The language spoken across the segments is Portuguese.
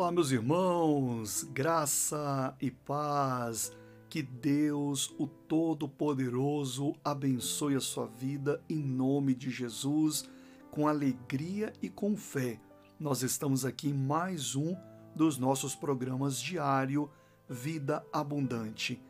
Olá, meus irmãos, graça e paz. Que Deus, o Todo-Poderoso, abençoe a sua vida em nome de Jesus, com alegria e com fé. Nós estamos aqui em mais um dos nossos programas diário Vida Abundante.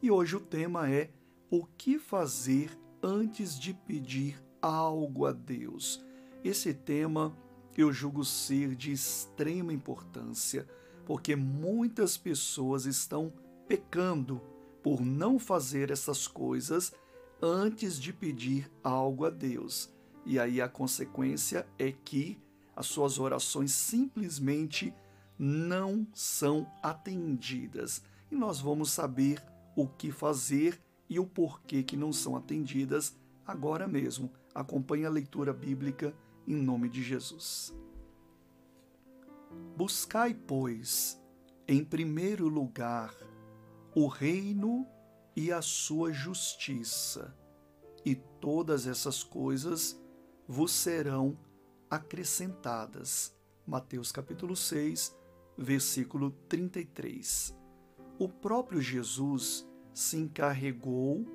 E hoje o tema é o que fazer antes de pedir algo a Deus. Esse tema eu julgo ser de extrema importância, porque muitas pessoas estão pecando por não fazer essas coisas antes de pedir algo a Deus. E aí a consequência é que as suas orações simplesmente não são atendidas. E nós vamos saber o que fazer e o porquê que não são atendidas agora mesmo. Acompanhe a leitura bíblica em nome de Jesus. Buscai, pois, em primeiro lugar, o reino e a sua justiça, e todas essas coisas vos serão acrescentadas. Mateus capítulo 6, versículo 33. O próprio Jesus se encarregou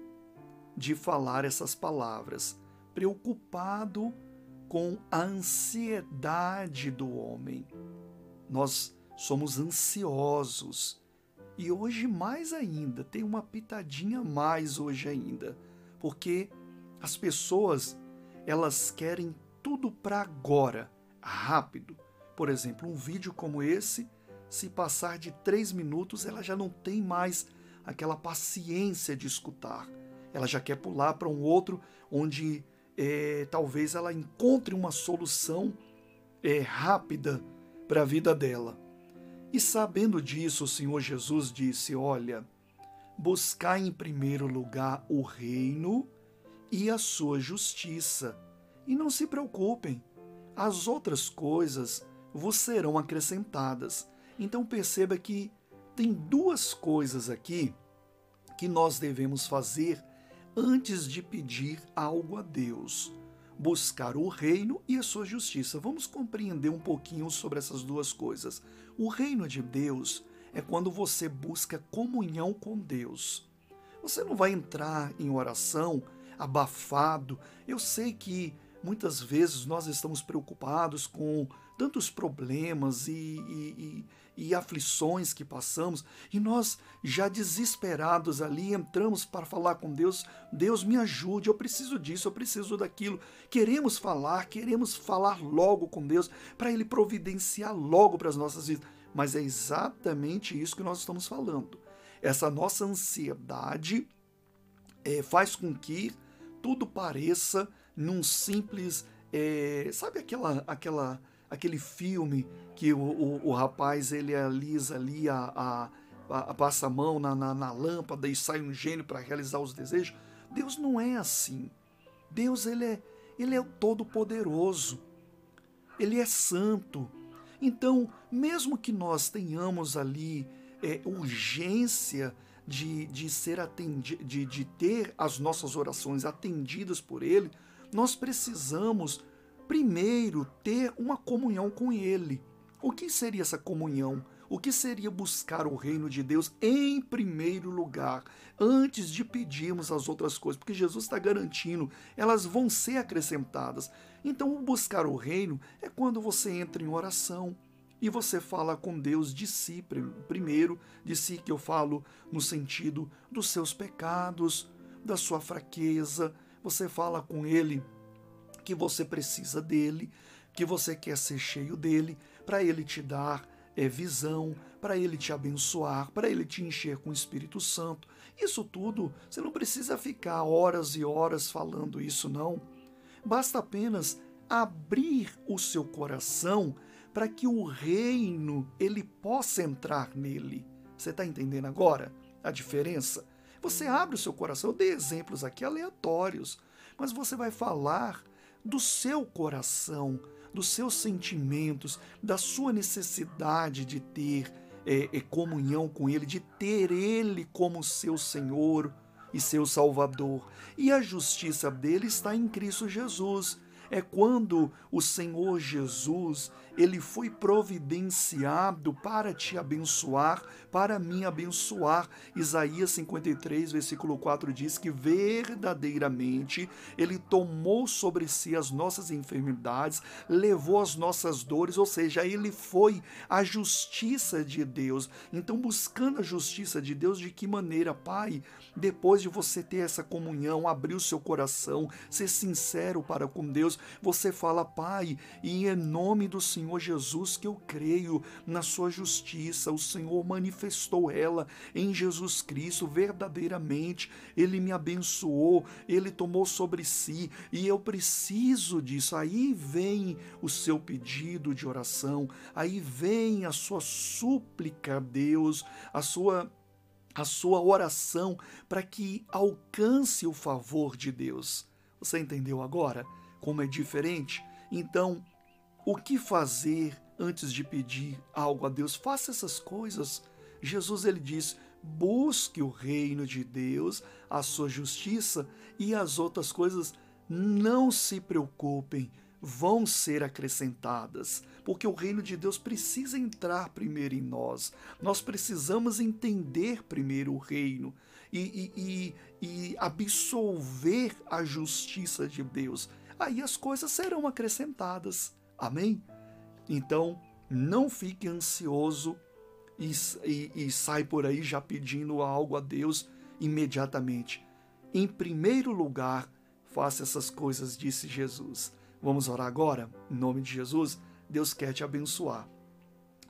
de falar essas palavras, preocupado com a ansiedade do homem. Nós somos ansiosos. E hoje mais ainda, tem uma pitadinha mais hoje ainda, porque as pessoas, elas querem tudo para agora, rápido. Por exemplo, um vídeo como esse, se passar de três minutos, ela já não tem mais aquela paciência de escutar. Ela já quer pular para um outro onde é, talvez ela encontre uma solução é, rápida para a vida dela. E sabendo disso, o Senhor Jesus disse: Olha, buscai em primeiro lugar o reino e a sua justiça, e não se preocupem, as outras coisas vos serão acrescentadas. Então perceba que tem duas coisas aqui que nós devemos fazer antes de pedir algo a Deus. Buscar o reino e a sua justiça. Vamos compreender um pouquinho sobre essas duas coisas. O reino de Deus é quando você busca comunhão com Deus. Você não vai entrar em oração abafado. Eu sei que muitas vezes nós estamos preocupados com tantos problemas e, e, e, e, aflições que passamos, e nós, já desesperados ali, entramos para falar com Deus: Deus me ajude, eu preciso disso, eu preciso daquilo. Queremos falar, queremos falar logo com Deus, para Ele providenciar logo para as nossas vidas. Mas é exatamente isso que nós estamos falando. Essa nossa ansiedade é, faz com que tudo pareça num simples. É, sabe aquela, aquela aquele filme que o, o, o rapaz ele alisa ali a, a, a passa a mão na, na, na, lâmpada e sai um gênio para realizar os desejos. Deus não é assim. Deus ele é, ele é o todo-poderoso. Ele é santo. Então, mesmo que nós tenhamos ali é, urgência de, de ser atendido, de, de ter as nossas orações atendidas por Ele, nós precisamos primeiro ter uma comunhão com Ele. O que seria essa comunhão? O que seria buscar o reino de Deus em primeiro lugar, antes de pedirmos as outras coisas? Porque Jesus está garantindo, elas vão ser acrescentadas. Então, o buscar o reino é quando você entra em oração e você fala com Deus de si primeiro, de si que eu falo no sentido dos seus pecados, da sua fraqueza. Você fala com Ele que você precisa dele, que você quer ser cheio dele, para ele te dar é, visão, para ele te abençoar, para ele te encher com o Espírito Santo. Isso tudo, você não precisa ficar horas e horas falando isso, não. Basta apenas abrir o seu coração para que o reino ele possa entrar nele. Você está entendendo agora a diferença? Você abre o seu coração, eu dei exemplos aqui aleatórios, mas você vai falar do seu coração, dos seus sentimentos, da sua necessidade de ter é, é, comunhão com Ele, de ter Ele como seu Senhor e seu Salvador. E a justiça dele está em Cristo Jesus. É quando o Senhor Jesus, ele foi providenciado para te abençoar, para me abençoar. Isaías 53, versículo 4 diz que verdadeiramente ele tomou sobre si as nossas enfermidades, levou as nossas dores, ou seja, ele foi a justiça de Deus. Então, buscando a justiça de Deus, de que maneira, Pai? Depois de você ter essa comunhão, abrir o seu coração, ser sincero para com Deus, você fala, Pai, e em nome do Senhor Jesus que eu creio na sua justiça, o Senhor manifestou ela em Jesus Cristo verdadeiramente, ele me abençoou, ele tomou sobre si e eu preciso disso. Aí vem o seu pedido de oração, aí vem a sua súplica a Deus, a sua a sua oração para que alcance o favor de Deus. Você entendeu agora como é diferente? Então, o que fazer antes de pedir algo a Deus? Faça essas coisas. Jesus ele diz: busque o reino de Deus, a sua justiça e as outras coisas não se preocupem, vão ser acrescentadas, porque o reino de Deus precisa entrar primeiro em nós. Nós precisamos entender primeiro o reino e, e, e, e absolver a justiça de Deus. Aí as coisas serão acrescentadas. Amém? Então, não fique ansioso e, e, e sai por aí já pedindo algo a Deus imediatamente. Em primeiro lugar, faça essas coisas, disse Jesus. Vamos orar agora? Em nome de Jesus, Deus quer te abençoar.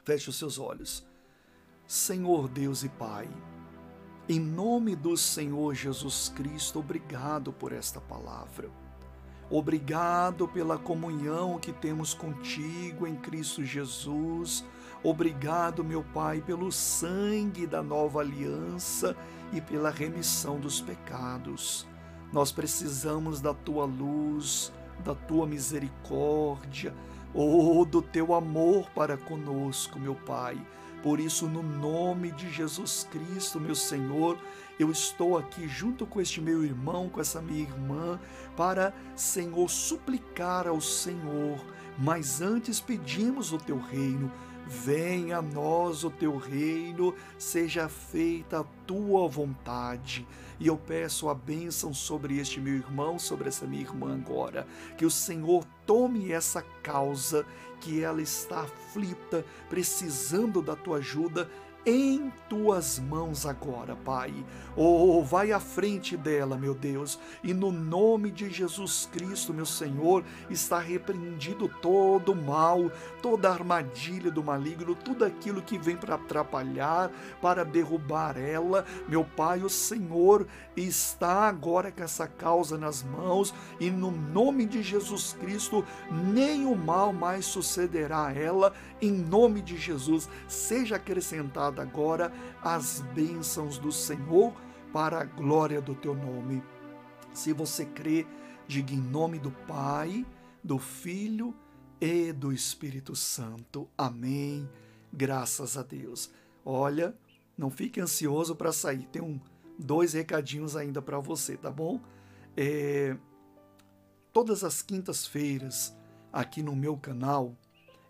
Feche os seus olhos. Senhor Deus e Pai, em nome do Senhor Jesus Cristo, obrigado por esta palavra. Obrigado pela comunhão que temos contigo em Cristo Jesus. Obrigado, meu Pai, pelo sangue da nova aliança e pela remissão dos pecados. Nós precisamos da tua luz, da tua misericórdia, ou do teu amor para conosco, meu Pai. Por isso, no nome de Jesus Cristo, meu Senhor, eu estou aqui junto com este meu irmão, com essa minha irmã, para, Senhor, suplicar ao Senhor. Mas antes pedimos o teu reino Venha a nós o teu reino, seja feita a tua vontade. E eu peço a bênção sobre este meu irmão, sobre essa minha irmã agora. Que o Senhor tome essa causa que ela está aflita, precisando da tua ajuda em tuas mãos agora, Pai. Oh, vai à frente dela, meu Deus, e no nome de Jesus Cristo, meu Senhor, está repreendido todo o mal, toda a armadilha do maligno, tudo aquilo que vem para atrapalhar, para derrubar ela. Meu Pai, o Senhor está agora com essa causa nas mãos, e no nome de Jesus Cristo, nenhum mal mais sucederá a ela, em nome de Jesus, seja acrescentado agora as bênçãos do Senhor para a glória do teu nome. Se você crê, diga em nome do Pai, do Filho e do Espírito Santo. Amém. Graças a Deus. Olha, não fique ansioso para sair. Tem um, dois recadinhos ainda para você, tá bom? É, todas as quintas-feiras, aqui no meu canal,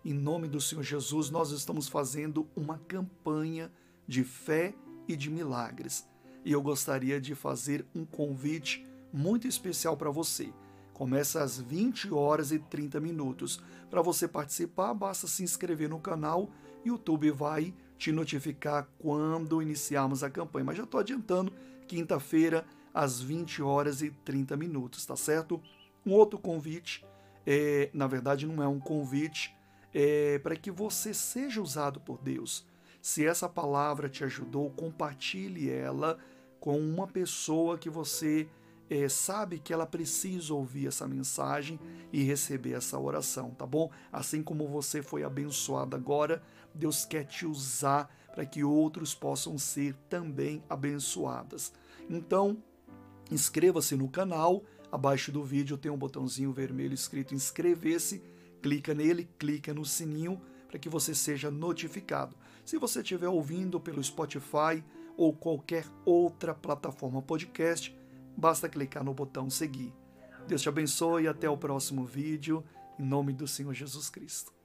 em nome do Senhor Jesus, nós estamos fazendo uma campanha de fé e de milagres. E eu gostaria de fazer um convite muito especial para você. Começa às 20 horas e 30 minutos. Para você participar, basta se inscrever no canal. YouTube vai te notificar quando iniciarmos a campanha. Mas já estou adiantando, quinta-feira, às 20 horas e 30 minutos, tá certo? Um outro convite, é, na verdade não é um convite, é, para que você seja usado por Deus. Se essa palavra te ajudou, compartilhe ela com uma pessoa que você é, sabe que ela precisa ouvir essa mensagem e receber essa oração, tá bom? Assim como você foi abençoado agora, Deus quer te usar para que outros possam ser também abençoadas. Então, inscreva-se no canal. Abaixo do vídeo tem um botãozinho vermelho escrito inscrever-se clica nele, clica no sininho para que você seja notificado. Se você estiver ouvindo pelo Spotify ou qualquer outra plataforma podcast, basta clicar no botão seguir. Deus te abençoe e até o próximo vídeo, em nome do Senhor Jesus Cristo.